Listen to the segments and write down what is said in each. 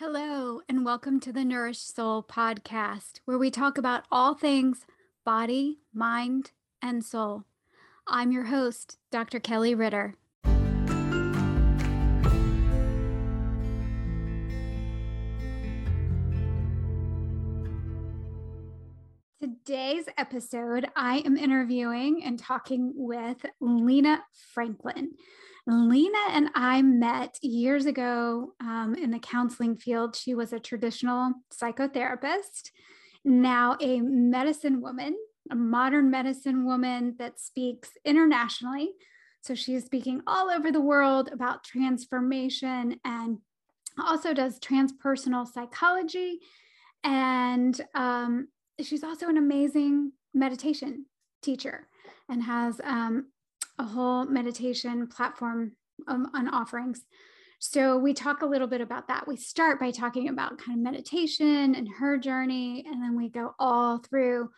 Hello, and welcome to the Nourished Soul podcast, where we talk about all things body, mind, and soul. I'm your host, Dr. Kelli Ritter. Today's episode, I am interviewing and talking with Lena Franklin. Lena and I met years ago um, in the counseling field. She was a traditional psychotherapist, now a medicine woman, a modern medicine woman that speaks internationally. So she's speaking all over the world about transformation and also does transpersonal psychology. And um, she's also an amazing meditation teacher and has um, a whole meditation platform um, on offerings. So we talk a little bit about that. We start by talking about kind of meditation and her journey, and then we go all through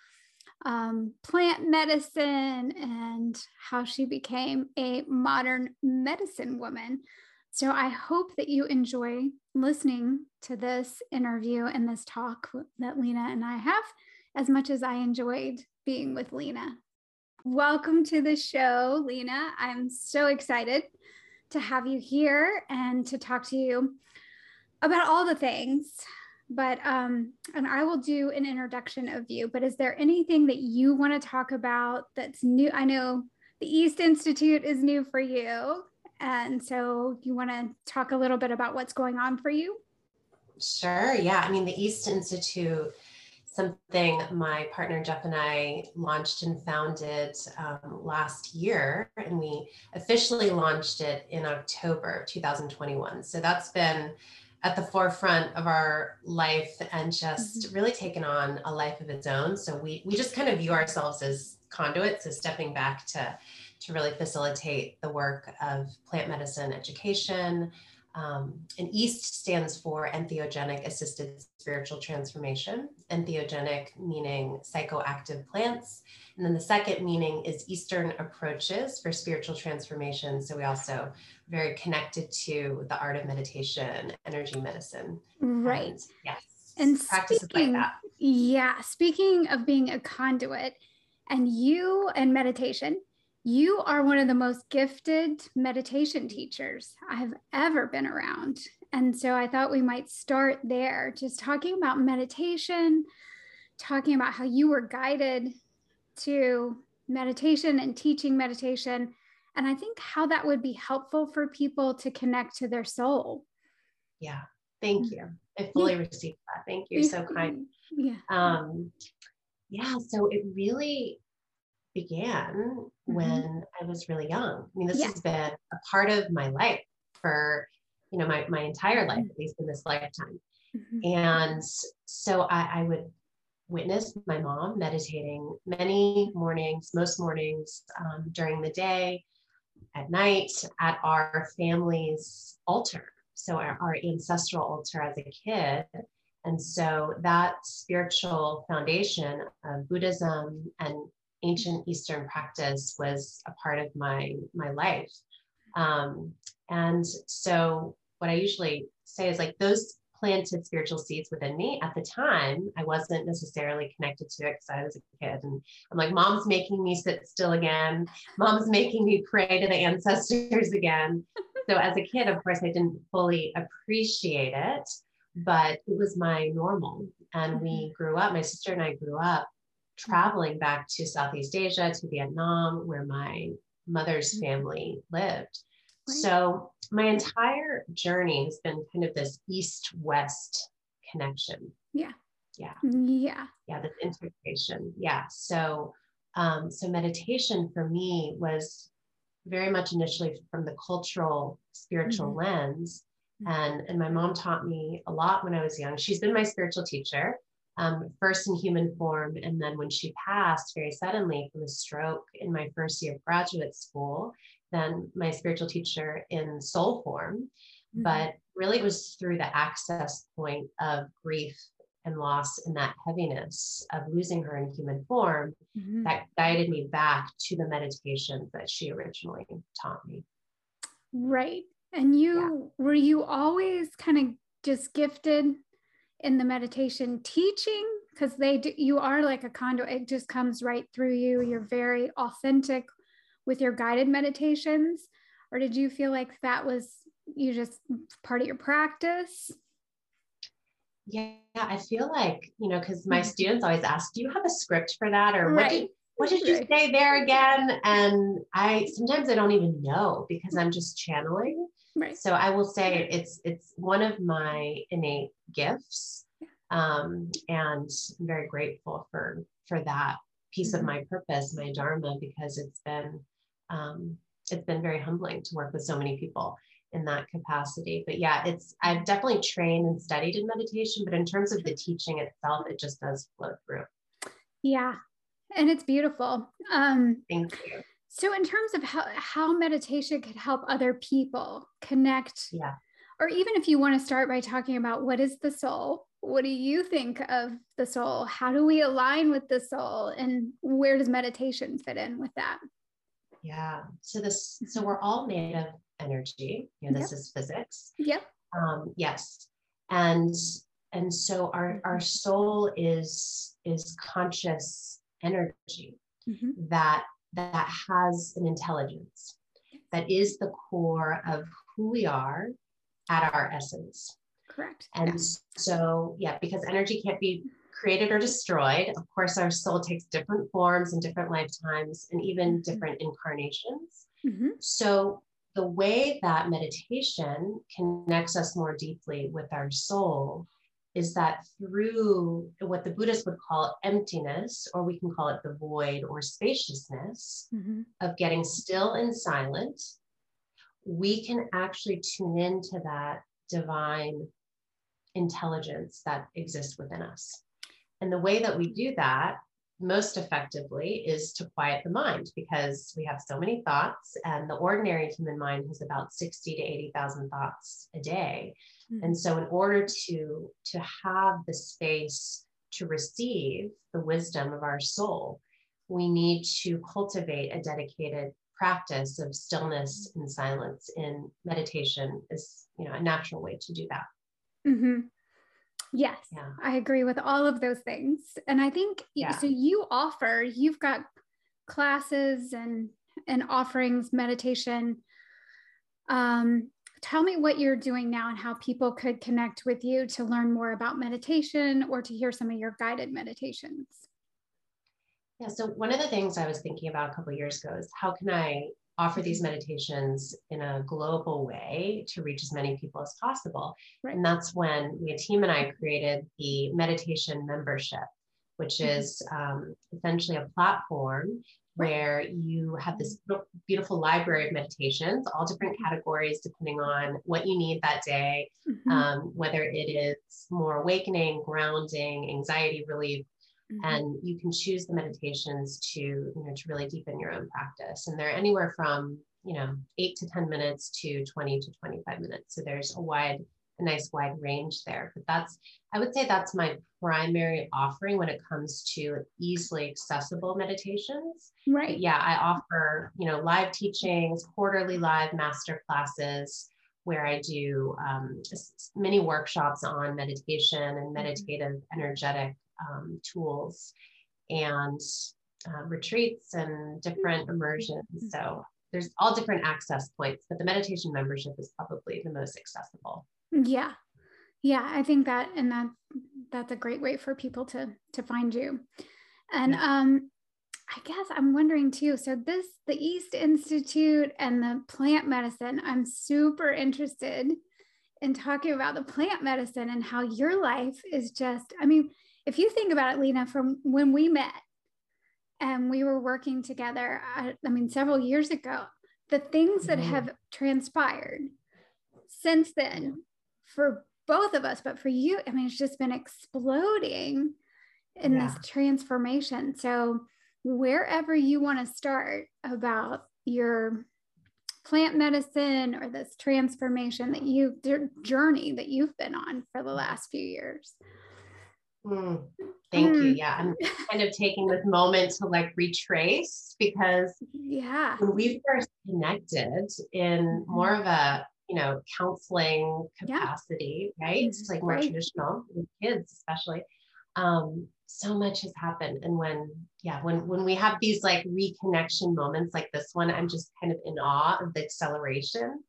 um, plant medicine and how she became a modern medicine woman. So I hope that you enjoy listening to this interview and this talk that Lena and I have as much as I enjoyed being with Lena. Welcome to the show, Lena. I'm so excited to have you here and to talk to you about all the things. But um, and I will do an introduction of you. But is there anything that you want to talk about that's new? I know the East Institute is new for you, and so you want to talk a little bit about what's going on for you. Sure. Yeah. I mean, the East Institute something my partner Jeff and I launched and founded um, last year, and we officially launched it in October 2021. So that's been at the forefront of our life and just mm-hmm. really taken on a life of its own. So we we just kind of view ourselves as conduits, as stepping back to to really facilitate the work of plant medicine education, um, and EAST stands for Entheogenic Assisted Spiritual Transformation. Entheogenic meaning psychoactive plants. And then the second meaning is Eastern approaches for spiritual transformation. So we also very connected to the art of meditation, energy medicine. Right. And yes. And practices speaking, like that. Yeah. Speaking of being a conduit and you and meditation, you are one of the most gifted meditation teachers I've ever been around. And so I thought we might start there, just talking about meditation, talking about how you were guided to meditation and teaching meditation. And I think how that would be helpful for people to connect to their soul. Yeah. Thank you. I fully received that. Thank you. So kind. Yeah. Um, yeah. So it really began mm-hmm. when I was really young. I mean, this yeah. has been a part of my life for, you know, my, my entire life, mm-hmm. at least in this lifetime. Mm-hmm. And so I, I would witness my mom meditating many mornings, most mornings um, during the day, at night, at our family's altar. So our, our ancestral altar as a kid. And so that spiritual foundation of Buddhism and ancient Eastern practice was a part of my my life. Um, and so what I usually say is like those planted spiritual seeds within me at the time i wasn't necessarily connected to it because i was a kid and i'm like mom's making me sit still again mom's making me pray to the ancestors again so as a kid of course i didn't fully appreciate it but it was my normal and we mm-hmm. grew up my sister and i grew up traveling back to Southeast Asia, to Vietnam, where my mother's mm-hmm. family lived. So my entire journey has been kind of this east west connection. Yeah. Yeah. Yeah. Yeah. This integration. Yeah. So, um, so meditation for me was very much initially from the cultural spiritual mm-hmm. lens. Mm-hmm. And, and my mom taught me a lot when I was young. She's been my spiritual teacher um, first in human form. And then when she passed very suddenly from a stroke in my first year of graduate school, then my spiritual teacher in soul form. Mm-hmm. But really, it was through the access point of grief and loss and that heaviness of losing her in human form mm-hmm. that guided me back to the meditation that she originally taught me. Right. And you yeah. were you always kind of just gifted in the meditation teaching because they do, you are like a conduit it just comes right through you. You're very authentic with your guided meditations. Or did you feel like that was you just part of your practice? Yeah i feel like you know because my mm-hmm. students always ask do you have a script for that? or right. what did what did you say there again? And i sometimes i don't even know because i'm just channeling right so i will say it's it's one of my innate gifts um, and i'm very grateful for for that piece mm-hmm. of my purpose my dharma because it's been um, it's been very humbling to work with so many people in that capacity. But yeah, it's I've definitely trained and studied in meditation, but in terms of the teaching itself, it just does flow through. Yeah. And it's beautiful. Um thank you. So in terms of how, how meditation could help other people connect, yeah. or even if you want to start by talking about what is the soul, what do you think of the soul? How do we align with the soul? And where does meditation fit in with that? Yeah. So this, so we're all made of energy. You know, this yep. is physics. Yep. Um, yes. And and so our our soul is is conscious energy mm-hmm. that that has an intelligence that is the core of who we are at our essence. Correct. And yeah. so yeah, because energy can't be created or destroyed. Of course, our soul takes different forms in different lifetimes and even mm-hmm. different incarnations. Mm-hmm. So, the way that meditation connects us more deeply with our soul is that through what the Buddhists would call emptiness, or we can call it the void or spaciousness mm-hmm. of getting still and silent, we can actually tune into that divine intelligence that exists within us. And the way that we do that most effectively is to quiet the mind because we have so many thoughts and the ordinary human mind has about 60 to 80,000 thoughts a day. Mm-hmm. And so in order to to have the space to receive the wisdom of our soul, we need to cultivate a dedicated practice of stillness and silence in meditation is you know a natural way to do that. Mm-hmm. Yes, yeah. I agree with all of those things. And I think yeah. so you offer, you've got classes and and offerings, meditation. Um, tell me what you're doing now and how people could connect with you to learn more about meditation or to hear some of your guided meditations. Yeah, so one of the things I was thinking about a couple years ago is how can I offer these meditations in a global way to reach as many people as possible. Right. And that's when a team and I created the meditation membership, which mm-hmm. is um, essentially a platform where you have this beautiful library of meditations, all different mm-hmm. categories depending on what you need that day, mm-hmm. um, whether it is more awakening, grounding, anxiety relief, Mm-hmm. And you can choose the meditations to, you know, to really deepen your own practice. And they're anywhere from, you know, eight to 10 minutes to 20 to 25 minutes. So there's a wide, a nice wide range there. But that's, I would say that's my primary offering when it comes to easily accessible meditations. Right. Yeah, I offer, you know, live teachings, quarterly live master classes where I do um, many workshops on meditation and mm-hmm. meditative energetic um, tools and uh, retreats and different immersions. Mm-hmm. So there's all different access points, but the meditation membership is probably the most accessible. Yeah. Yeah, I think that and that that's a great way for people to to find you. And um I guess I'm wondering too. So this the East Institute and the plant medicine, I'm super interested in talking about the plant medicine and how your life is just I mean, if you think about it, Lena, from when we met and we were working together, I, I mean, several years ago, the things that mm-hmm. have transpired since then for both of us, but for you, I mean, it's just been exploding in yeah. this transformation. So, wherever you want to start about your plant medicine or this transformation that you journey that you've been on for the last few years Mm, thank mm. you. Yeah, I'm kind of taking this moment to like retrace because yeah, when we first connected in more of a you know, counseling capacity, yeah. right? It's like more right. traditional with kids, especially. Um, so much has happened. And when, yeah, when when we have these like reconnection moments like this one, I'm just kind of in awe of the acceleration.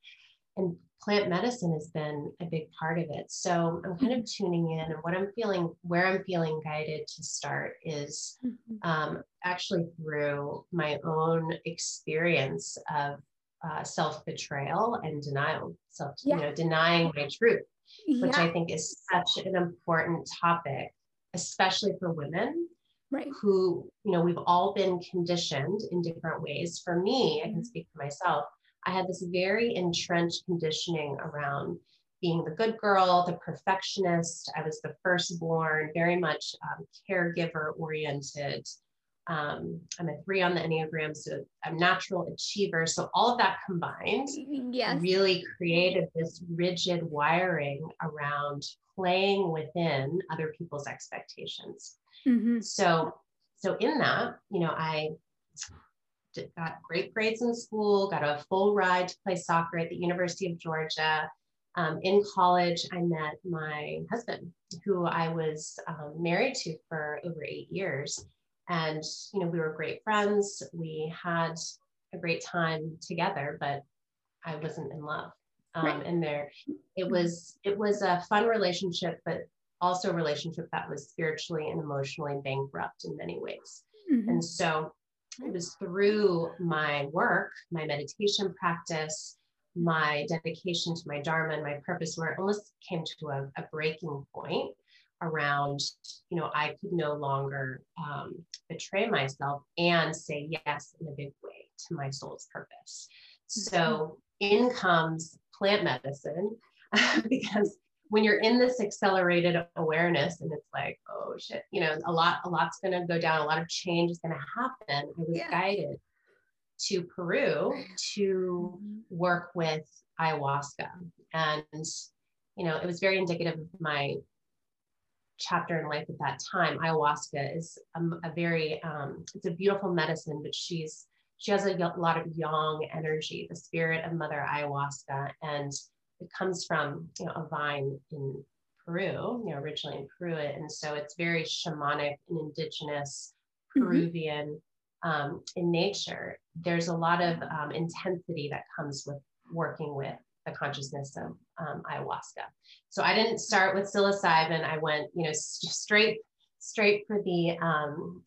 And plant medicine has been a big part of it. So I'm kind of tuning in, and what I'm feeling, where I'm feeling guided to start is mm-hmm. um, actually through my own experience of uh, self betrayal and denial, self, yeah. you know, denying my truth, which yeah. I think is such an important topic, especially for women. Right. Who, you know, we've all been conditioned in different ways. For me, I can mm-hmm. speak for myself I had this very entrenched conditioning around being the good girl, the perfectionist. I was the firstborn, very much um, caregiver oriented. Um, I'm a three on the Enneagram, so I'm natural achiever. So all of that combined yes. really created this rigid wiring around playing within other people's expectations. Mm-hmm. So, so in that, you know, I got great grades in school, got a full ride to play soccer at the University of Georgia. Um, in college, I met my husband, who I was um, married to for over eight years. And, you know, we were great friends. We had a great time together, but I wasn't in love. Um, right. And there, it was, it was a fun relationship, but also a relationship that was spiritually and emotionally bankrupt in many ways. Mm-hmm. And so it was through my work, my meditation practice, my dedication to my dharma and my purpose, where it almost came to a, a breaking point around, you know, I could no longer um, betray myself and say yes in a big way to my soul's purpose. So mm-hmm. in comes plant medicine because when you're in this accelerated awareness and it's like, oh shit, you know, a lot, a lot's gonna go down, a lot of change is gonna happen. I was yeah. guided to Peru to mm-hmm. work with ayahuasca. And, you know, it was very indicative of my chapter in life at that time. Ayahuasca is a, a very, um, it's a beautiful medicine, but she's, she has a lot of yang energy, the spirit of Mother Ayahuasca. And it comes from you know a vine in Peru, you know, originally in Peru, and so it's very shamanic and indigenous mm-hmm. Peruvian mm-hmm. um, in nature. There's a lot of um, intensity that comes with working with the consciousness of um, ayahuasca. So I didn't start with psilocybin. I went, you know, straight straight for the um,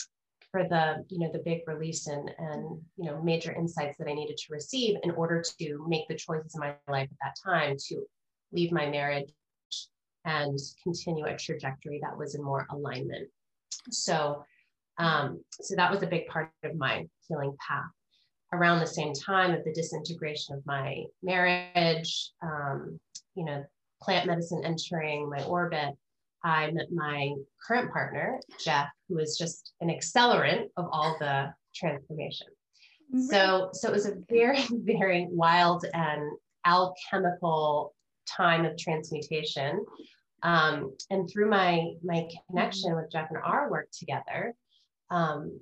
for the you know the big release and and you know major insights that I needed to receive in order to make the choices in my life at that time to leave my marriage and continue a trajectory that was in more alignment. So um, so that was a big part of my healing path. Around the same time of the disintegration of my marriage, um, you know, plant medicine entering my orbit, I met my current partner, Jeff, who is just an accelerant of all the transformation. So, so it was a very, very wild and alchemical time of transmutation. Um, and through my my connection with Jeff and our work together, um,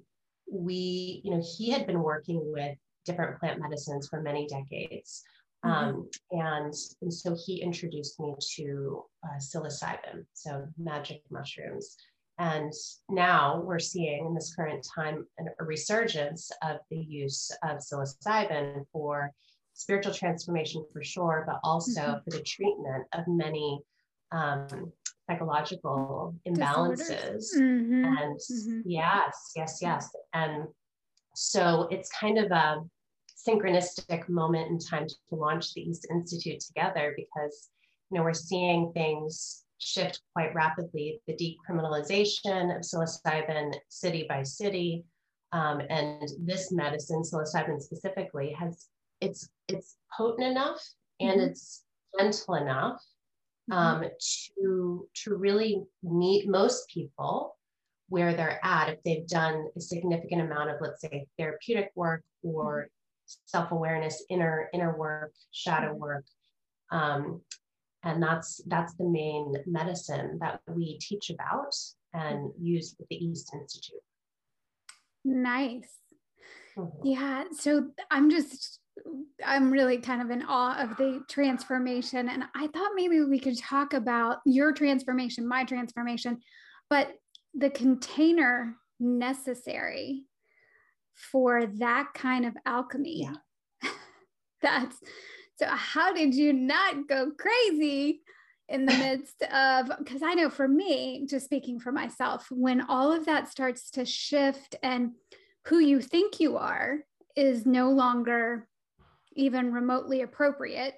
we, you know, he had been working with different plant medicines for many decades. Mm-hmm. Um, and, and so he introduced me to uh, psilocybin, so magic mushrooms. And now we're seeing in this current time a resurgence of the use of psilocybin for spiritual transformation for sure, but also mm-hmm. for the treatment of many um, psychological imbalances. Mm-hmm. And mm-hmm. yes, yes, yes. And so it's kind of a synchronistic moment in time to launch the East Institute together because you know we're seeing things shift quite rapidly. The decriminalization of psilocybin city by city, um, and this medicine, psilocybin specifically, has it's it's potent enough and mm-hmm. it's gentle enough mm-hmm. um, to to really meet most people where they're at if they've done a significant amount of let's say therapeutic work or self-awareness, inner inner work, shadow mm-hmm. work. Um, and that's that's the main medicine that we teach about and use at the East Institute. Nice. Mm-hmm. Yeah. So I'm just I'm really kind of in awe of the transformation. And I thought maybe we could talk about your transformation, my transformation, but the container necessary for that kind of alchemy. Yeah. That's so, how did you not go crazy in the midst of? Because I know for me, just speaking for myself, when all of that starts to shift and who you think you are is no longer even remotely appropriate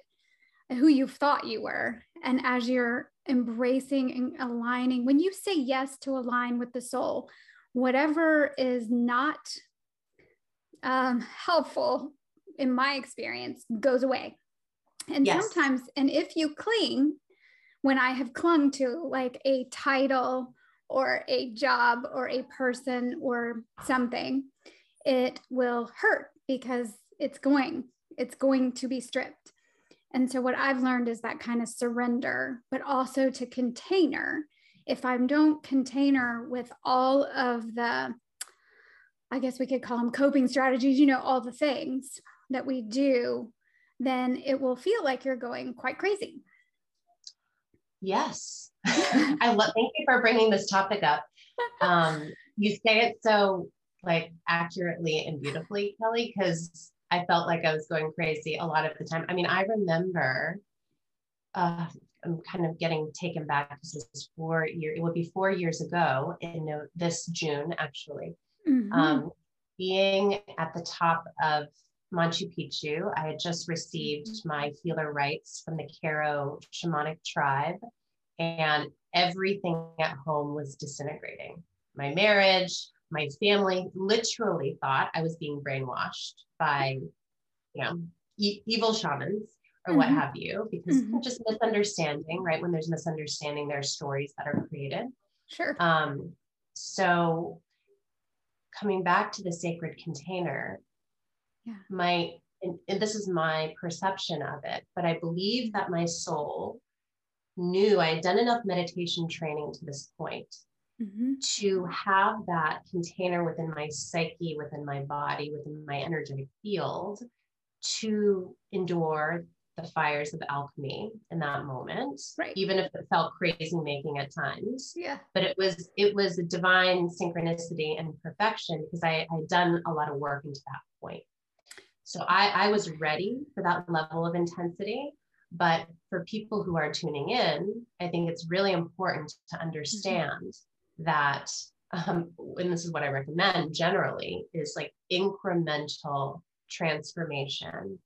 who you thought you were. And as you're embracing and aligning, when you say yes to align with the soul, whatever is not um, helpful, in my experience, goes away. And yes. sometimes, and if you cling, when I have clung to like a title or a job or a person or something, it will hurt because it's going it's going to be stripped. And so, what I've learned is that kind of surrender, but also to container. If I don't container with all of the, I guess we could call them coping strategies, you know, all the things that we do, then it will feel like you're going quite crazy. Yes. I love, thank you for bringing this topic up. Um, you say it so like accurately and beautifully, Kelli, because I felt like I was going crazy a lot of the time. I mean, I remember uh, I'm kind of getting taken back because this is four years, it would be four years ago in this June, actually. Mm-hmm. Um, being at the top of Machu Picchu, I had just received mm-hmm. my healer rites from the Q'ero shamanic tribe, and everything at home was disintegrating. My marriage, my family literally thought I was being brainwashed by, you know, e- evil shamans or mm-hmm. what have you, because mm-hmm. just misunderstanding, right? When there's misunderstanding, there's stories that are created. Sure. Um, so coming back to the sacred container, yeah. my and, and this is my perception of it, but I believe that my soul knew I had done enough meditation training to this point mm-hmm. to have that container within my psyche, within my body, within my energetic field to endure the fires of alchemy in that moment right. even if it felt crazy making at times yeah but it was it was a divine synchronicity and perfection because i had done a lot of work into that point so i i was ready for that level of intensity but for people who are tuning in i think it's really important to understand mm-hmm that um, and this is what I recommend generally, is like incremental transformation.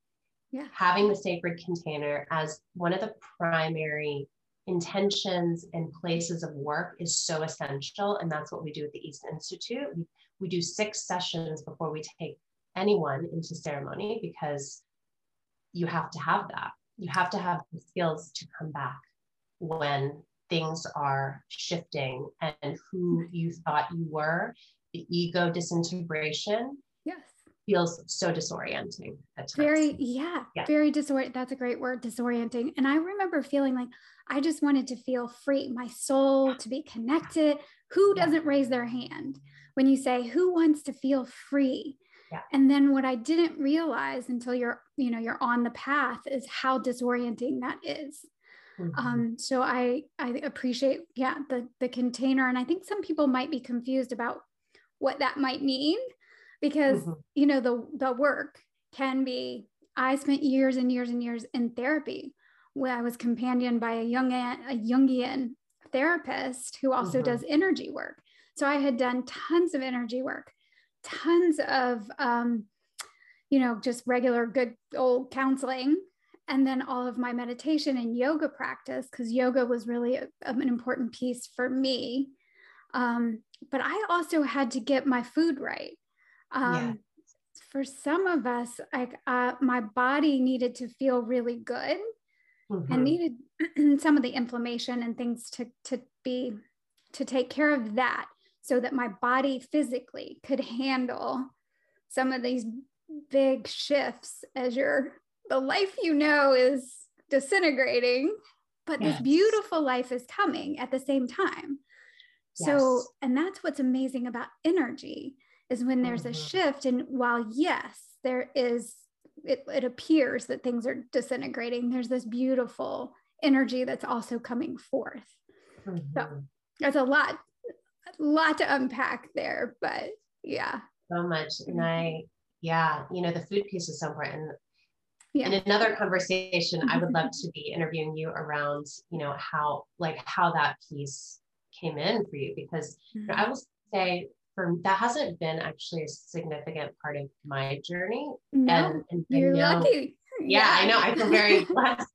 Yeah. Having the sacred container as one of the primary intentions and places of work is so essential. And that's what we do at the East Institute. We, we do six sessions before we take anyone into ceremony because you have to have that. You have to have the skills to come back when things are shifting and who you thought you were, the ego disintegration. Feels so disorienting Very, yeah, yeah, very disorienting. That's a great word, disorienting. And I remember feeling like I just wanted to feel free, my soul to be connected. Who doesn't raise their hand when you say, Who wants to feel free? Yeah. And then what I didn't realize until you're, you know, you're on the path is how disorienting that is. Mm-hmm. Um, so I I appreciate yeah the the container, and I think some people might be confused about what that might mean because mm-hmm. you know the the work can be. I spent years and years and years in therapy where I was companioned by a young a Jungian therapist who also mm-hmm. does energy work. So I had done tons of energy work, tons of um, you know just regular good old counseling and then all of my meditation and yoga practice because yoga was really a, an important piece for me um, but i also had to get my food right um, yeah. for some of us like uh, my body needed to feel really good mm-hmm. and needed some of the inflammation and things to to be to take care of that so that my body physically could handle some of these big shifts as you're the life you know is disintegrating, but yes. this beautiful life is coming at the same time. Yes. So, and that's what's amazing about energy is when there's mm-hmm. a shift. And while, yes, there is it, it appears that things are disintegrating, there's this beautiful energy that's also coming forth. Mm-hmm. So there's a lot, a lot to unpack there, but yeah. So much. And I, yeah, you know, the food piece is so important. Yeah. In another conversation, I would love to be interviewing you around, you know, how like how that piece came in for you because mm-hmm. you know, I will say for that hasn't been actually a significant part of my journey. No, and, and you're know, lucky. Yeah, yeah, I know. I feel very blessed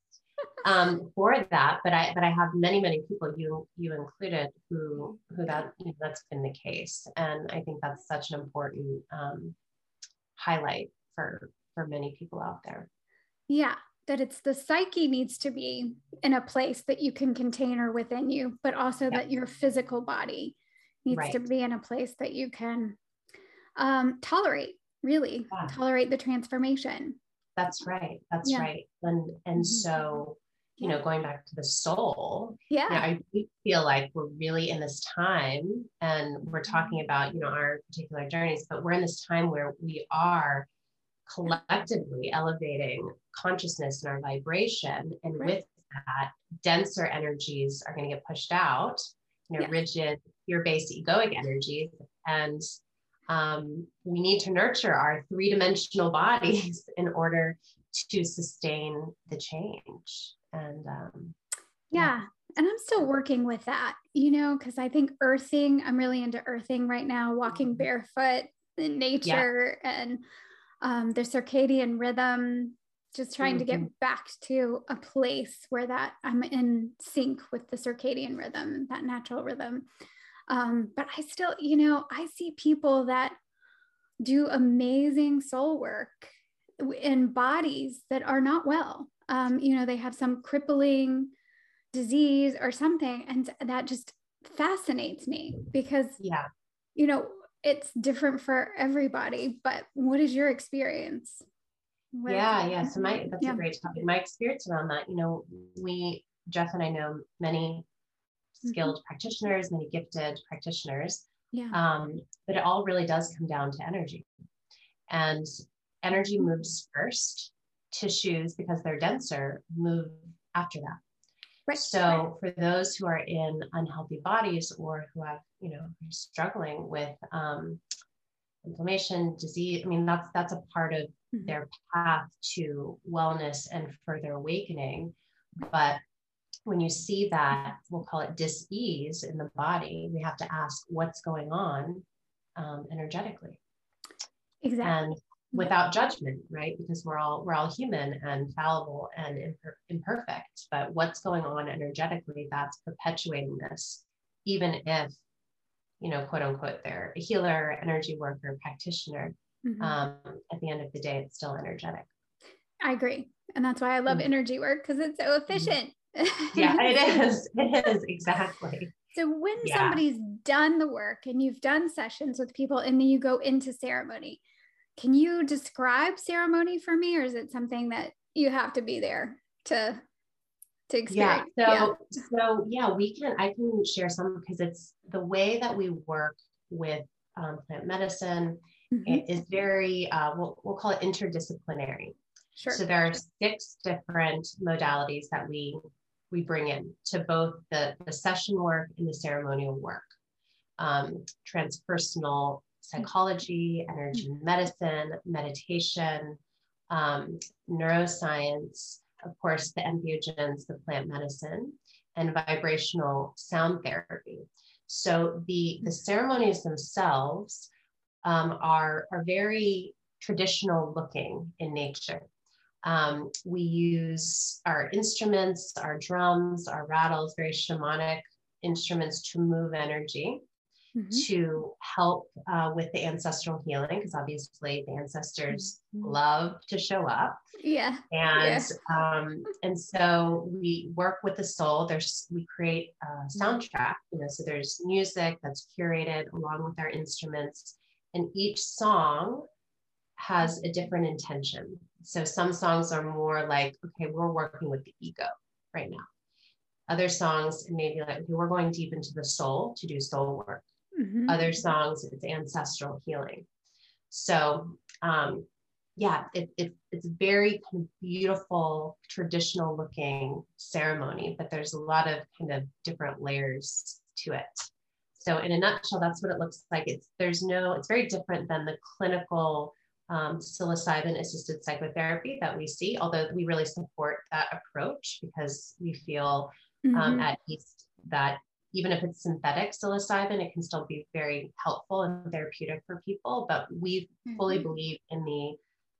um, for that. But I but I have many many people you you included who who that you know, that's been the case, and I think that's such an important um, highlight for for many people out there. Yeah, that it's the psyche needs to be in a place that you can contain or within you, but also that your physical body needs right. to be in a place that you can um, tolerate, really yeah. tolerate the transformation. That's right. That's yeah. right. And and mm-hmm. so, you know, going back to the soul, yeah, you know, I do feel like we're really in this time, and we're talking mm-hmm. about you know our particular journeys, but we're in this time where we are collectively elevating consciousness and our vibration. And right. with that, denser energies are going to get pushed out, you know, rigid, fear based egoic energies. And um, we need to nurture our three dimensional bodies in order to sustain the change. And um, yeah. And I'm still working with that, you know, because I think earthing, I'm really into earthing right now, walking mm-hmm. barefoot in nature yeah. and um, the circadian rhythm, just trying mm-hmm. to get mm-hmm. back to a place where that I'm in sync with the circadian rhythm, that natural rhythm. Um, but I still, you know, I see people that do amazing soul work in bodies that are not well. Um, you know, they have some crippling disease or something. And that just fascinates me because, yeah, you know, it's different for everybody, but what is your experience? yeah, yeah. So my that's yeah. a great topic. My experience around that, you know, we Jeff and I know many. Skilled mm-hmm. practitioners, many gifted practitioners. Yeah. Um, but it all really does come down to energy. And energy mm-hmm. moves first. Tissues, because they're denser, move after that. Right. So for those who are in unhealthy bodies or who have, you know, struggling with um, inflammation, disease, I mean, that's that's a part of mm-hmm. their path to wellness and further awakening. But when you see that, we'll call it dis-ease in the body, we have to ask what's going on um, energetically. Exactly. And without judgment right because we're all we're all human and fallible and imper- imperfect but what's going on energetically that's perpetuating this even if you know quote unquote they're a healer energy worker practitioner mm-hmm. um, at the end of the day it's still energetic i agree and that's why i love mm-hmm. energy work because it's so mm-hmm. efficient yeah it is it is exactly so when yeah. somebody's done the work and you've done sessions with people and then you go into ceremony can you describe ceremony for me, or is it something that you have to be there to to experience? Yeah. So yeah. so yeah, we can. I can share some because it's the way that we work with um, plant medicine mm-hmm. is very uh, we'll, we'll call it interdisciplinary. Sure. So there are six different modalities that we we bring in to both the, the session work and the ceremonial work. Um, transpersonal psychology, energy medicine, meditation, um, neuroscience, of course, the entheogens, the plant medicine, and vibrational sound therapy. So the, the ceremonies themselves um, are, are very traditional looking in nature. Um, we use our instruments, our drums, our rattles, very shamanic instruments to move energy mm-hmm. to help uh, with the ancestral healing because obviously the ancestors mm-hmm. love to show up yeah and yeah. um and so we work with the soul there's we create a soundtrack you know so there's music that's curated along with our instruments and each song has a different intention so some songs are more like okay we're working with the ego right now other songs maybe like okay we're going deep into the soul to do soul work mm-hmm. other songs it's ancestral healing so um, yeah, it, it, it's very kind of beautiful, traditional looking ceremony, but there's a lot of kind of different layers to it. So in a nutshell, that's what it looks like. It's there's no, it's very different than the clinical um, psilocybin assisted psychotherapy that we see, although we really support that approach because we feel um, mm-hmm. at least that even if it's synthetic psilocybin, it can still be very helpful and therapeutic for people. But we mm-hmm. fully believe in the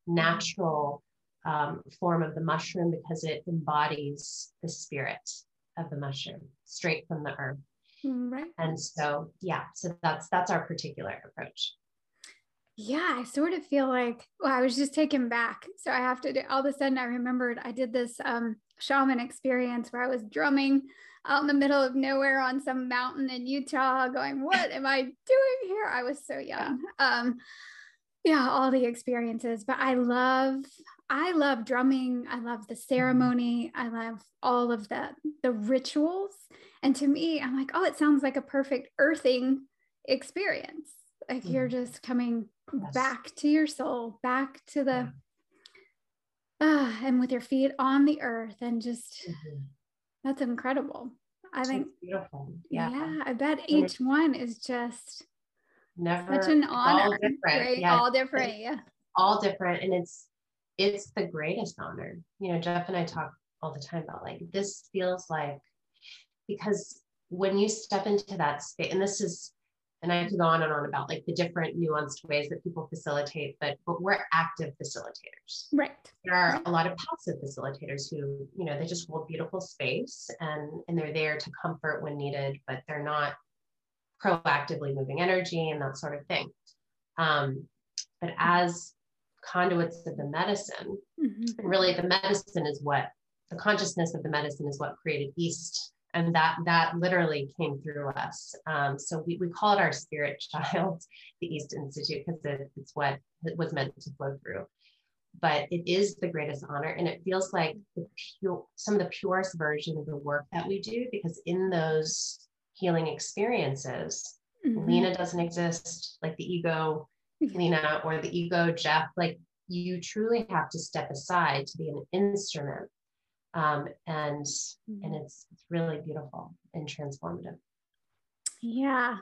natural um, form of the mushroom because it embodies the spirit of the mushroom straight from the earth. Right. And so, yeah, so that's that's our particular approach. Yeah, I sort of feel like well, I was just taken back. So I have to do all of a sudden I remembered I did this um shaman experience where I was drumming out in the middle of nowhere on some mountain in Utah, going, What am I doing here? I was so young. Um, yeah, all the experiences. But I love, I love drumming. I love the mm-hmm. ceremony. I love all of the the rituals. And to me, I'm like, oh, it sounds like a perfect earthing experience. Like mm-hmm. you're just coming. Back to your soul, back to the uh, and with your feet on the earth and just mm-hmm. that's incredible. I think it's beautiful. Yeah. Yeah. I bet each one is just never such an honor. All different. Right? Yeah. All different. Yeah. All different. And it's it's the greatest honor. You know, Jeff and I talk all the time about like this feels like because when you step into that space, and this is, and I could go on and on about like the different nuanced ways that people facilitate, but but we're active facilitators. Right. There are a lot of passive facilitators who, you know, they just hold beautiful space and and they're there to comfort when needed, but they're not proactively moving energy and that sort of thing. Um, but as conduits of the medicine, mm-hmm. really the medicine is what the consciousness of the medicine is what created East and that that literally came through us. Um, so we, we call it our spirit child, the East Institute, because it, it's what it was meant to flow through. But it is the greatest honor, and it feels like the pure, some of the purest version of the work that we do, because in those healing experiences, mm-hmm. Lena doesn't exist, like the ego Lena or the ego Jeff. Like you truly have to step aside to be an instrument um, and and it's it's really beautiful and transformative yeah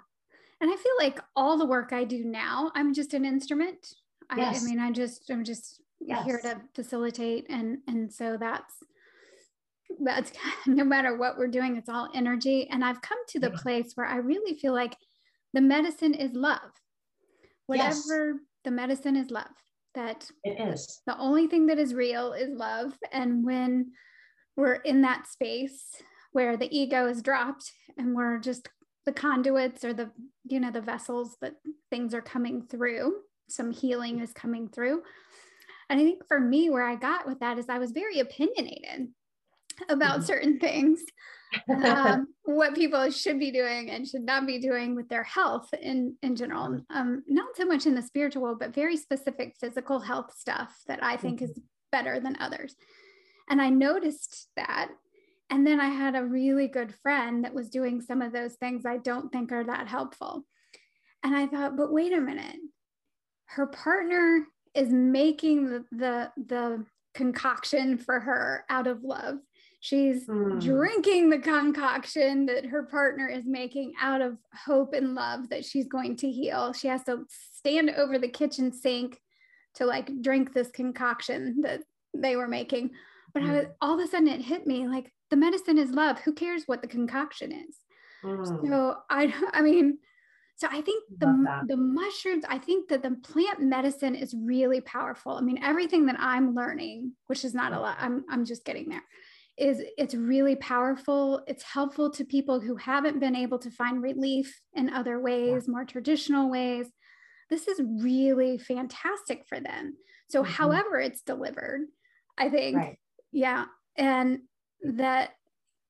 and i feel like all the work i do now i'm just an instrument yes. I, I, mean i just i'm just yes. here to facilitate and and so that's that's no matter what we're doing it's all energy and i've come to the yeah. place where i really feel like the medicine is love whatever yes. the medicine is love that it is the only thing that is real is love and when we're in that space where the ego is dropped and we're just the conduits or the you know the vessels that things are coming through some healing is coming through and i think for me where i got with that is i was very opinionated about mm-hmm. certain things um, what people should be doing and should not be doing with their health in in general mm-hmm. um, not so much in the spiritual but very specific physical health stuff that i think mm-hmm. is better than others and I noticed that. And then I had a really good friend that was doing some of those things I don't think are that helpful. And I thought, but wait a minute. Her partner is making the the, the concoction for her out of love. She's mm. drinking the concoction that her partner is making out of hope and love that she's going to heal. She has to stand over the kitchen sink to like drink this concoction that they were making but mm. I was all of a sudden it hit me like the medicine is love. Who cares what the concoction is? Mm. So I I mean, so I think the the mushrooms, I think that the plant medicine is really powerful. I mean, everything that I'm learning, which is not a lot, I'm I'm just getting there, is it's really powerful. It's helpful to people who haven't been able to find relief in other ways, more traditional ways. This is really fantastic for them. So, mm-hmm. however it's delivered, I think right yeah and that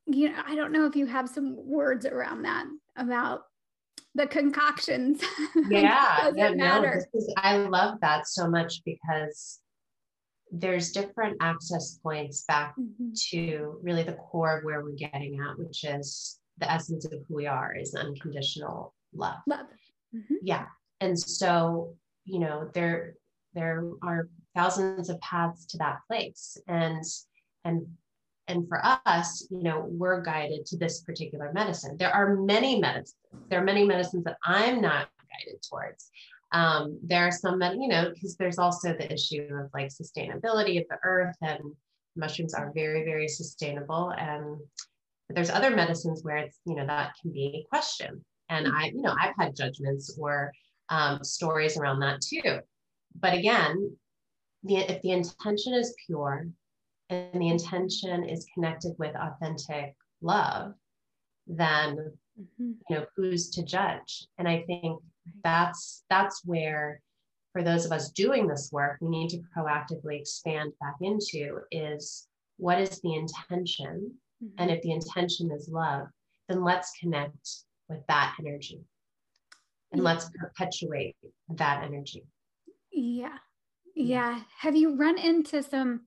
you know i don't know if you have some words around that about the concoctions. Yeah yeah no, is, i love that so much because there's different access points back mm-hmm. to really the core of where we're getting at which is the essence of who we are is unconditional love. Love. Mm-hmm. yeah and so you know there there are thousands of paths to that place. And and and for us you know we're guided to this particular medicine. There are many medicines. There are many medicines that i'm not guided towards. Um, there are some that you know because there's also the issue of like sustainability of the earth and mushrooms are very very sustainable. And but there's other medicines where it's you know that can be a question. And i you know i've had judgments or um, stories around that too. But again the, if the intention is pure and the intention is connected with authentic love, then mm-hmm. you know who's to judge? And I think that's that's where for those of us doing this work, we need to proactively expand back into is what is the intention? Mm-hmm. And if the intention is love, then let's connect with that energy and let's perpetuate that energy. Yeah. Yeah. Have you run into some,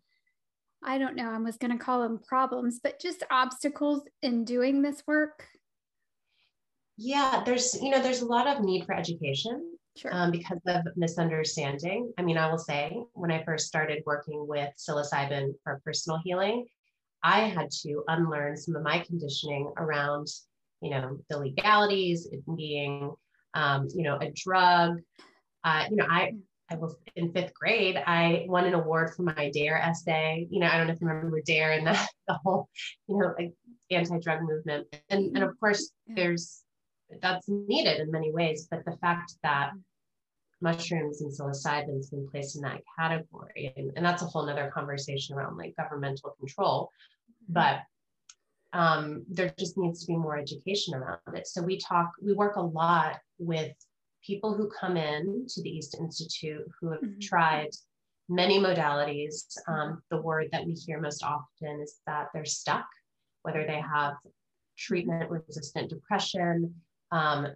I don't know, I was going to call them problems, but just obstacles in doing this work? Yeah, there's, you know, there's a lot of need for education Sure. Um, because of misunderstanding. I mean, I will say when I first started working with psilocybin for personal healing, I had to unlearn some of my conditioning around, you know, the legalities, it being, um, you know, a drug. Uh, you know, I I was in fifth grade, I won an award for my DARE essay. You know, I don't know if you remember DARE and the, the whole, you know, like anti-drug movement. And, and of course, there's that's needed in many ways, but the fact that mushrooms and psilocybin has been placed in that category, and, and that's a whole nother conversation around like governmental control. Mm-hmm. But um, there just needs to be more education around it. So we talk, we work a lot with people who come in to the East Institute who have mm-hmm. tried many modalities. Um, the word that we hear most often is that they're stuck, whether they have treatment resistant depression, um,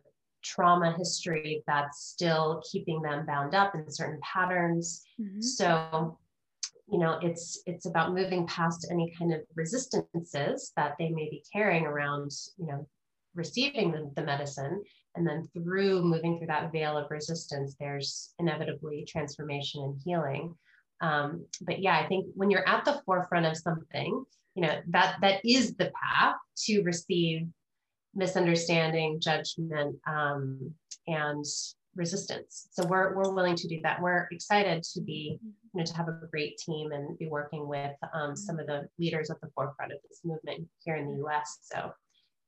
trauma history that's still keeping them bound up in certain patterns. Mm-hmm. So, you know, it's it's about moving past any kind of resistances that they may be carrying around, you know, receiving the, the medicine and then through moving through that veil of resistance, there's inevitably transformation and healing. Um, but yeah, I think when you're at the forefront of something, you know, that that is the path to receive misunderstanding, judgment, um, and resistance. So we're we're willing to do that. We're excited to be, you know, to have a great team and be working with um, some of the leaders at the forefront of this movement here in the U.S. So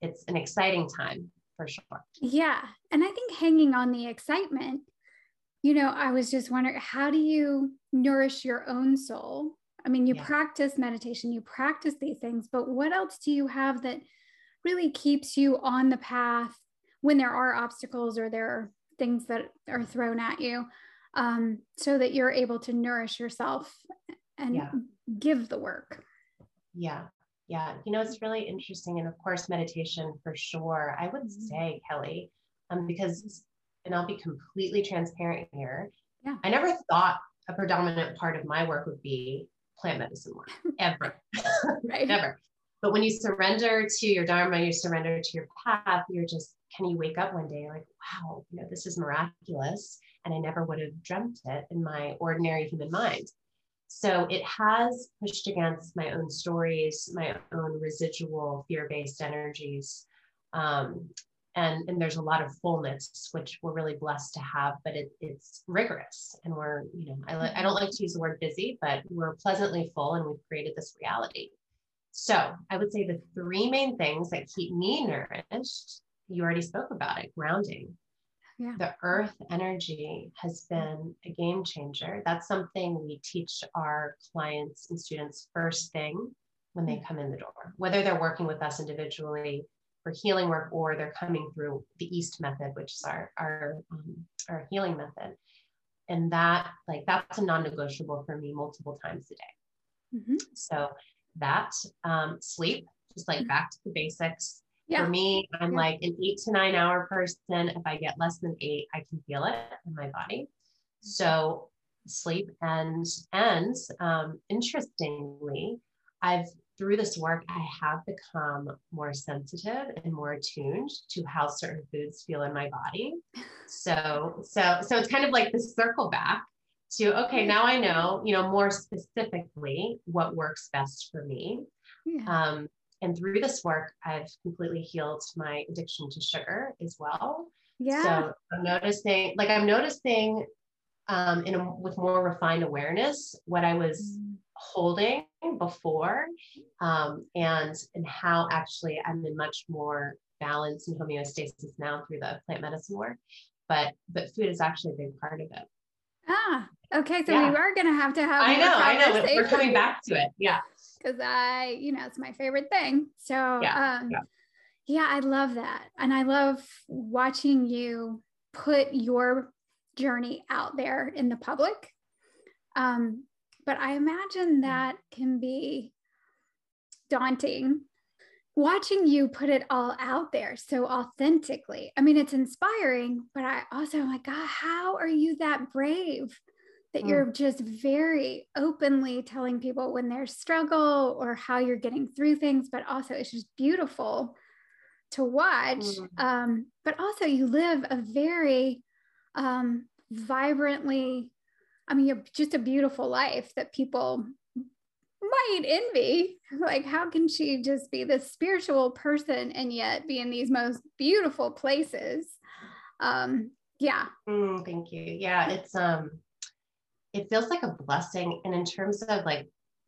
it's an exciting time for sure. Yeah. And I think hanging on the excitement, you know, I was just wondering how do you nourish your own soul? I mean, you yeah. practice meditation, you practice these things, but what else do you have that really keeps you on the path when there are obstacles or there are things that are thrown at you um, so that you're able to nourish yourself and yeah. give the work? Yeah. Yeah, you know, it's really interesting. And of course, meditation for sure. I would mm-hmm. say, Kelli, um, because, and I'll be completely transparent here. Yeah. I never thought a predominant part of my work would be plant medicine work, ever. right. Never. But when you surrender to your Dharma, you surrender to your path, you're just, can you wake up one day like, wow, you know, this is miraculous. And I never would have dreamt it in my ordinary human mind. So it has pushed against my own stories, my own residual fear based energies. Um, and, and there's a lot of fullness, which we're really blessed to have, but it, it's rigorous. And we're, you know, I, I don't like to use the word busy, but we're pleasantly full and we've created this reality. So I would say the three main things that keep me nourished, you already spoke about it grounding, yeah. the earth energy has been a game changer. That's something we teach our clients and students first thing when they come in the door, whether they're working with us individually for healing work or they're coming through the East method, which is our our um, our healing method. And that like that's a non-negotiable for me multiple times a day. Mm-hmm. So that um, sleep, just like mm. back to the basics, yeah. For me, I'm yeah. like an eight to nine hour person. If I get less than eight, I can feel it in my body. So sleep and and um, interestingly, I've through this work, I have become more sensitive and more attuned to how certain foods feel in my body. So so so it's kind of like the circle back to okay now i know you know more specifically what works best for me yeah. um, and through this work i've completely healed my addiction to sugar as well. Yeah. So i'm noticing like i'm noticing um, in a, with more refined awareness what i was mm. holding before um, and and how actually i'm in much more balance and homeostasis now through the plant medicine work but but food is actually a big part of it. Ah okay so yeah. we are going to have to have i know i know we're coming back to it yeah because i you know it's my favorite thing. So yeah, um yeah. yeah i love that. And i love watching you put your journey out there in the public. Um but i imagine that can be daunting watching you put it all out there so authentically. I mean, it's inspiring, but I also am like, God, how are you that brave that mm. you're just very openly telling people when there's struggle or how you're getting through things, but also it's just beautiful to watch. Mm. Um, but also, you live a very um, vibrantly, I mean, you're just a beautiful life that people might envy. Like, how can she just be this spiritual person and yet be in these most beautiful places? Um, yeah. Mm, thank you. Yeah, it's um, it feels like a blessing, and in terms of like,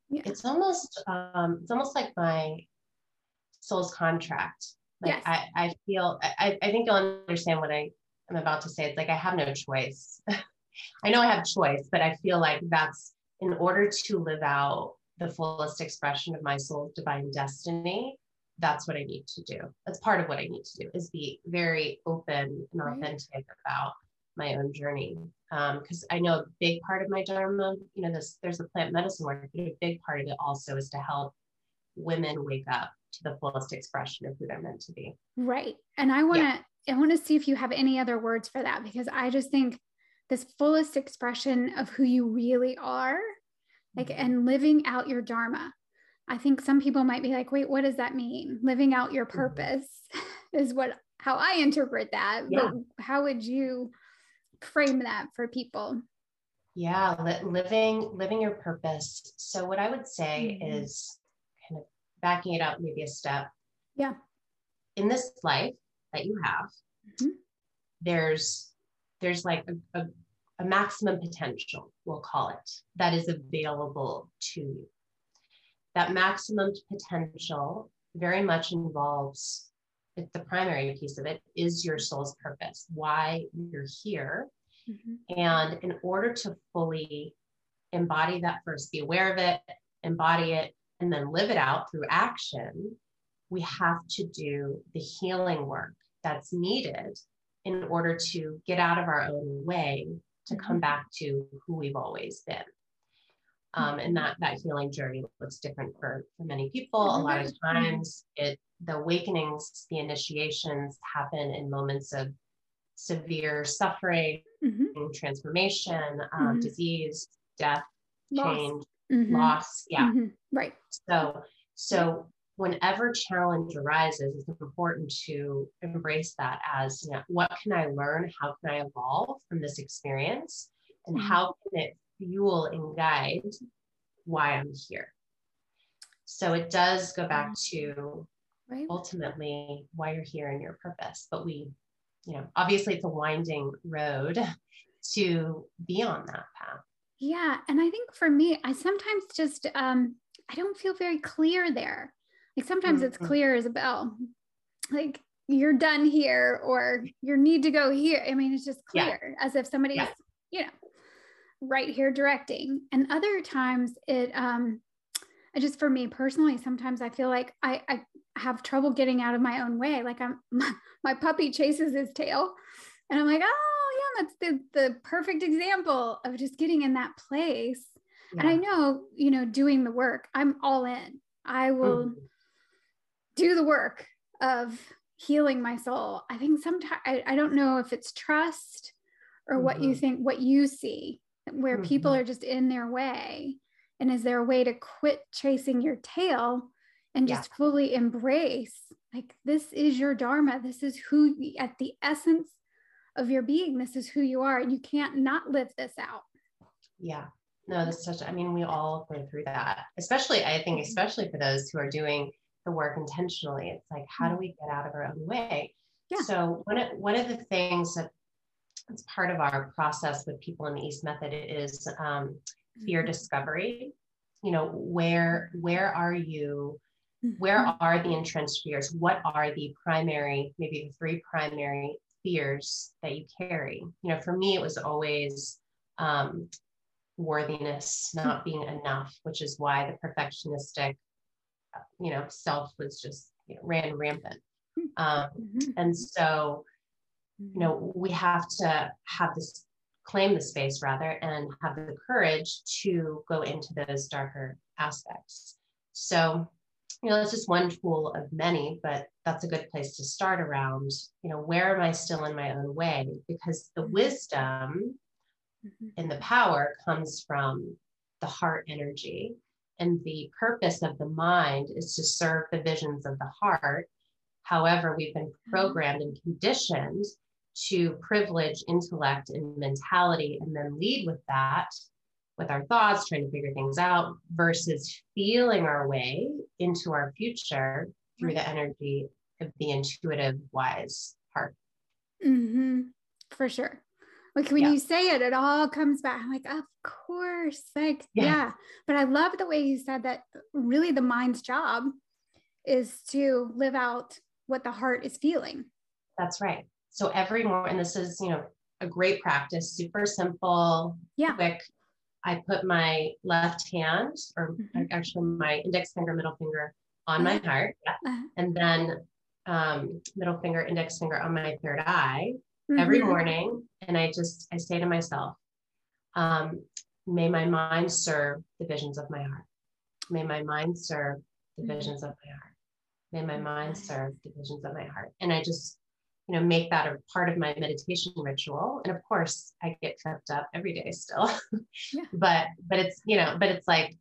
yeah. it's almost um, it's almost like my soul's contract. Like yes. I, I feel I, I think you'll understand what I am about to say. It's like I have no choice. I know I have choice, but I feel like that's in order to live out the fullest expression of my soul's divine destiny, that's what I need to do. That's part of what I need to do is be very open and authentic right. about my own journey. Because um, I know a big part of my dharma, you know, this there's the plant medicine work, but a big part of it also is to help women wake up to the fullest expression of who they're meant to be. Right. And I want to yeah. I want to see if you have any other words for that because I just think this fullest expression of who you really are like mm-hmm. and living out your dharma i think some people might be like wait what does that mean living out your mm-hmm. purpose mm-hmm. is what how i interpret that yeah. but how would you frame that for people yeah li- living living your purpose so what i would say mm-hmm. is kind of backing it up maybe a step yeah in this life that you have mm-hmm. there's there's like a, a, a maximum potential, we'll call it, that is available to you. That maximum potential very much involves the primary piece of it is your soul's purpose, why you're here. Mm-hmm. And in order to fully embody that first, be aware of it, embody it, and then live it out through action, we have to do the healing work that's needed in order to get out of our own way to come mm-hmm. back to who we've always been. Um, and that that healing journey looks different for, for many people. A lot of mm-hmm. times, it the awakenings, the initiations happen in moments of severe suffering, mm-hmm. transformation, um, mm-hmm. disease, death, loss. change, mm-hmm. loss. Yeah, mm-hmm. right. So so whenever challenge arises, it's important to embrace that as you know, what can I learn? How can I evolve from this experience? And mm-hmm. how can it fuel and guide why I'm here? So it does go back to right. ultimately why you're here and your purpose. But we, you know, obviously it's a winding road to be on that path. Yeah. And I think for me, I sometimes just um I don't feel very clear there. Like sometimes mm-hmm. it's clear as a bell. Like you're done here or you need to go here. I mean, it's just clear yeah. as if somebody's, yeah. you know, right here directing. And other times it um just for me personally, sometimes I feel like I, I have trouble getting out of my own way. Like I'm my, my puppy chases his tail. And I'm like, oh yeah, that's the the perfect example of just getting in that place. Yeah. And I know, you know, doing the work, I'm all in. I will mm do the work of healing my soul. I think sometimes I, I don't know if it's trust or mm-hmm. what you mm-hmm. think, what you see, where mm-hmm. people are just in their way. And is there a way to quit chasing your tail and just yeah. fully embrace like this is your dharma? This is who at the essence of your being, this is who you are. And you can't not live this out. Yeah. No, this is such, I mean, we all go through that, especially, I think, Mm-hmm. especially for those who are doing the work intentionally. It's like, how do we get out of our own way? Yeah. So one of, one of the things that it's part of our process with people in the East Method is um, fear Mhm. discovery. You know, where where are you? Where Mhm. are the entrenched fears? What are the primary, maybe the three primary fears that you carry? You know, for me, it was always um, worthiness, not being enough, which is why the perfectionistic, you know, self was just you know, ran rampant. Um, Mhm. and so Mm-hmm. you know we have to have this claim the space rather and have the courage to go into those darker aspects. So you know that's just one tool of many but that's a good place to start around you know where am i still in my own way? Because the mm-hmm. wisdom Mhm. and the power comes from the heart energy. And the purpose of the mind is to serve the visions of the heart. However we've been mm-hmm. programmed and conditioned to privilege intellect and mentality and then lead with that with our thoughts trying to figure things out versus feeling our way into our future through the energy of the intuitive wise heart Mm-hmm. For sure. Like when Yeah. you say it, it all comes back. I'm like, of course. Like, Yeah. yeah. But I love the way you said that really the mind's job is to live out what the heart is feeling. that's right so every morning and this is you know a great practice super simple Yeah. quick i put my left hand or Mhm. actually my index finger middle finger on my heart yeah, Uh, and then um, middle finger index finger on my third eye every mhm. morning and i just i say to myself um, may my mind serve the visions of my heart may my mind serve the Mhm. visions of my heart may my mind serve the visions of my heart and i just you know make that a part of my meditation ritual and of course i get tripped up every day still Yeah. but but it's you know but it's like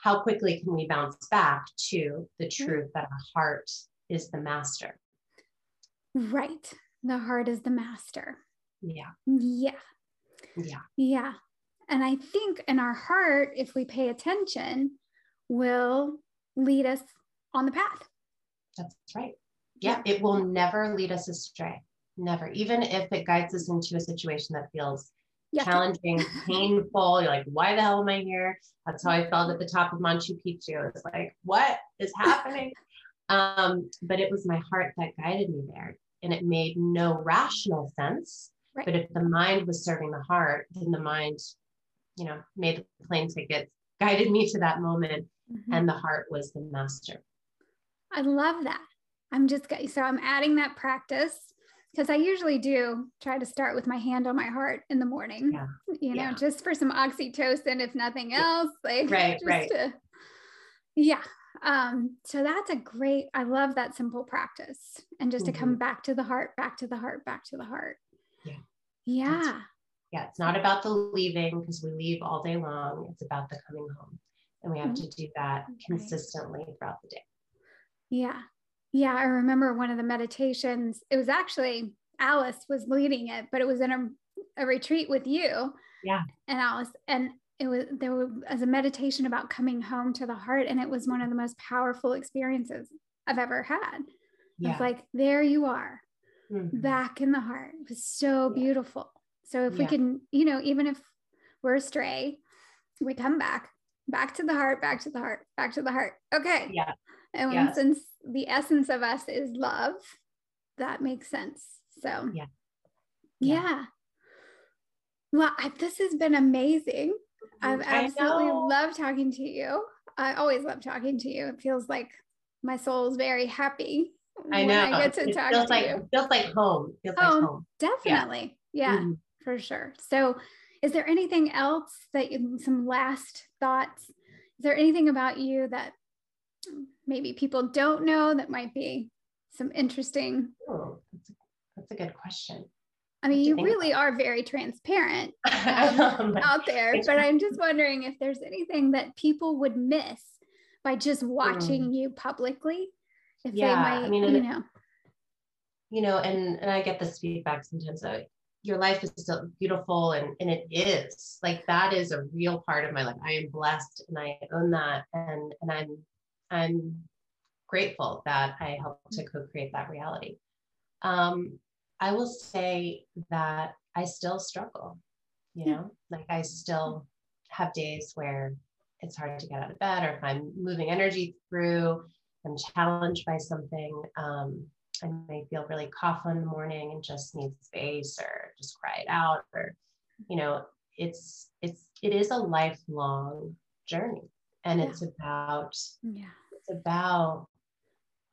how quickly can we bounce back to the truth that our heart is the master Right. The heart is the master. yeah Yeah. yeah Yeah. And I think in our heart, if we pay attention, will lead us on the path. That's right. Yeah, it will never lead us astray. Never. Even if it guides us into a situation that feels Yeah. challenging, painful. You're like, why the hell am I here? That's how I felt at the top of Machu Picchu. It's like, what is happening? um, but it was my heart that guided me there. And it made no rational sense. Right. But if the mind was serving the heart, then the mind, you know, made the plane tickets, guided me to that moment, Mhm. and the heart was the master. I love that. I'm just so I'm adding that practice because I usually do try to start with my hand on my heart in the morning. Yeah. You know, Yeah. just for some oxytocin, if nothing else. Like Right, just right. to- yeah. Um, so that's a great, I love that simple practice. And just to come back to the heart, back to the heart, back to the heart. Yeah. Yeah. Yeah, it's not about the leaving because we leave all day long. It's about the coming home. And we have to do that consistently throughout the day. Yeah. Yeah. I remember one of the meditations, it was actually Alice was leading it, but it was in a, a retreat with you. Yeah. And Alice, and it was there was a meditation about coming home to the heart. And it was one of the most powerful experiences I've ever had. Yeah. It's like, there you are, Mhm. back in the heart. It was so Yeah. beautiful. So if we can, you know, even if we're astray, we come back, back to the heart, back to the heart, back to the heart. Okay. Yeah. And Yes. since the essence of us is love, that makes sense. So, Yeah. yeah. Yeah. Well, I, this has been amazing. I've absolutely loved talking to you. I always love talking to you. It feels like my soul is very happy I when know. I get to it talk feels to like you. feels like home. Feels Home. like home. Definitely. Yeah, Mhm. for sure. So, is there anything else that you, some last thoughts? Is there anything about you that maybe people don't know that might be some interesting? Oh, that's, a, that's a good question. I mean, you really are very transparent Um, out there, but I'm just wondering if there's anything that people would miss by just watching you publicly. If. Yeah, they I mean, you know, you know, and and I get this feedback sometimes that your life is still beautiful and, and it is like that is a real part of my life i am blessed and i own that and and i'm i'm grateful that i helped to co-create that reality. Um, i will say that i still struggle you know? Like i still have days where it's hard to get out of bed or if i'm moving energy through i'm challenged by something um, I may feel really cough in the morning and just need space or just cry it out or, you know, it's, it's, it is a lifelong journey and yeah. it's about, yeah, it's about,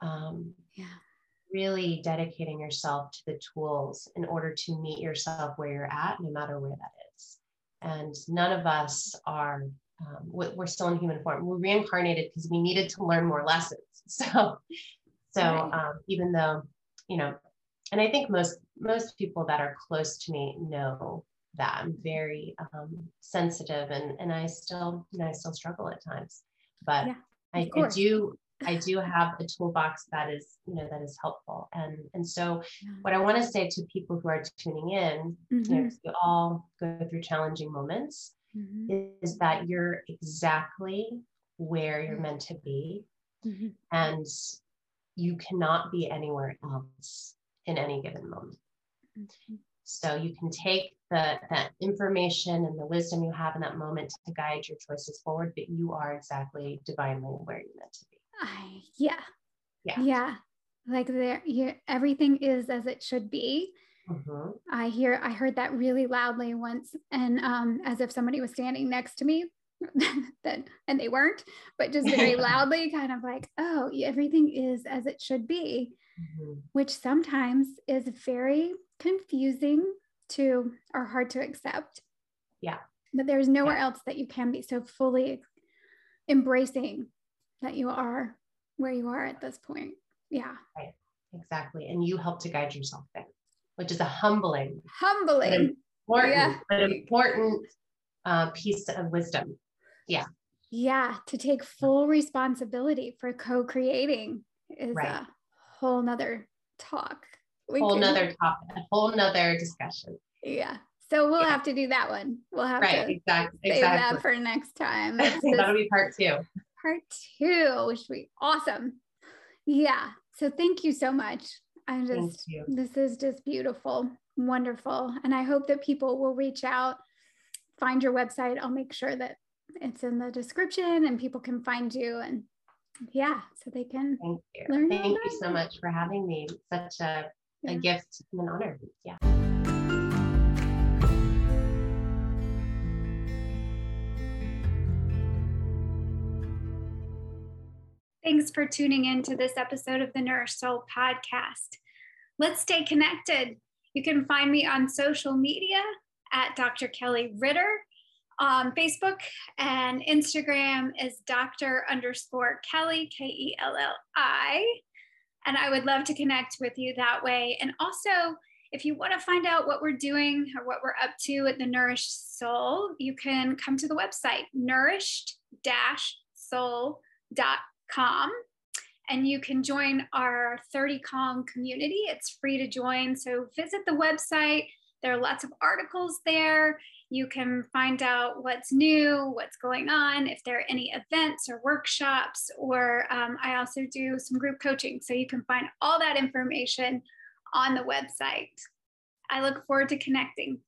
um, yeah, really dedicating yourself to the tools in order to meet yourself where you're at, no matter where that is. And none of us are, um, we're still in human form. We're reincarnated because we needed to learn more lessons. So so um, even though, you know, and I think most most people that are close to me know that I'm very um, sensitive, and and I still, you know, I still struggle at times, but yeah, I, I, do. I do have a toolbox that is, you know, that is helpful, and and so yeah. what I want to say to people who are tuning in, mm-hmm. you know, we all go through challenging moments, mm-hmm. is that you're exactly where you're meant to be, mm-hmm. and you cannot be anywhere else in any given moment. So you can take the that information and the wisdom you have in that moment to guide your choices forward, but you are exactly divinely where you're meant to be. I, yeah. Yeah. Yeah. Like there, you, everything is as it should be. Mm-hmm. I hear, I heard that really loudly once, and um, as if somebody was standing next to me that and they weren't but just very loudly kind of like oh everything is as it should be mm-hmm. which sometimes is very confusing to or hard to accept yeah but there's nowhere yeah. else that you can be so fully embracing that you are where you are at this point yeah right exactly and you help to guide yourself there which is a humbling humbling but important, yeah. but important uh, piece of wisdom yeah. Yeah. To take full responsibility for co-creating is right. a whole nother talk. We whole can, nother topic, a whole nother discussion. Yeah. So we'll yeah. have to do that one. We'll have right, to exactly, save exactly. that for next time. That'll be part two. Part two, which would be awesome. Yeah. So thank you so much. I'm just this is just beautiful, wonderful. And I hope that people will reach out, find your website. I'll make sure that it's in the description and people can find you and yeah, so they can Thank you. Thank you so much for having me. Such a, yeah. a gift and an honor. Yeah. Thanks for tuning in to this episode of the Nourish Soul podcast. Let's stay connected. You can find me on social media at Dr. Kelli Ritter on Facebook and Instagram is Dr. underscore Kelli, K E L L I. And I would love to connect with you that way. And also, if you want to find out what we're doing or what we're up to at the Nourished Soul, you can come to the website nourished soul.com and you can join our 30 Calm community. It's free to join. So visit the website. There are lots of articles there. You can find out what's new, what's going on, if there are any events or workshops, or um, I also do some group coaching. So you can find all that information on the website. I look forward to connecting.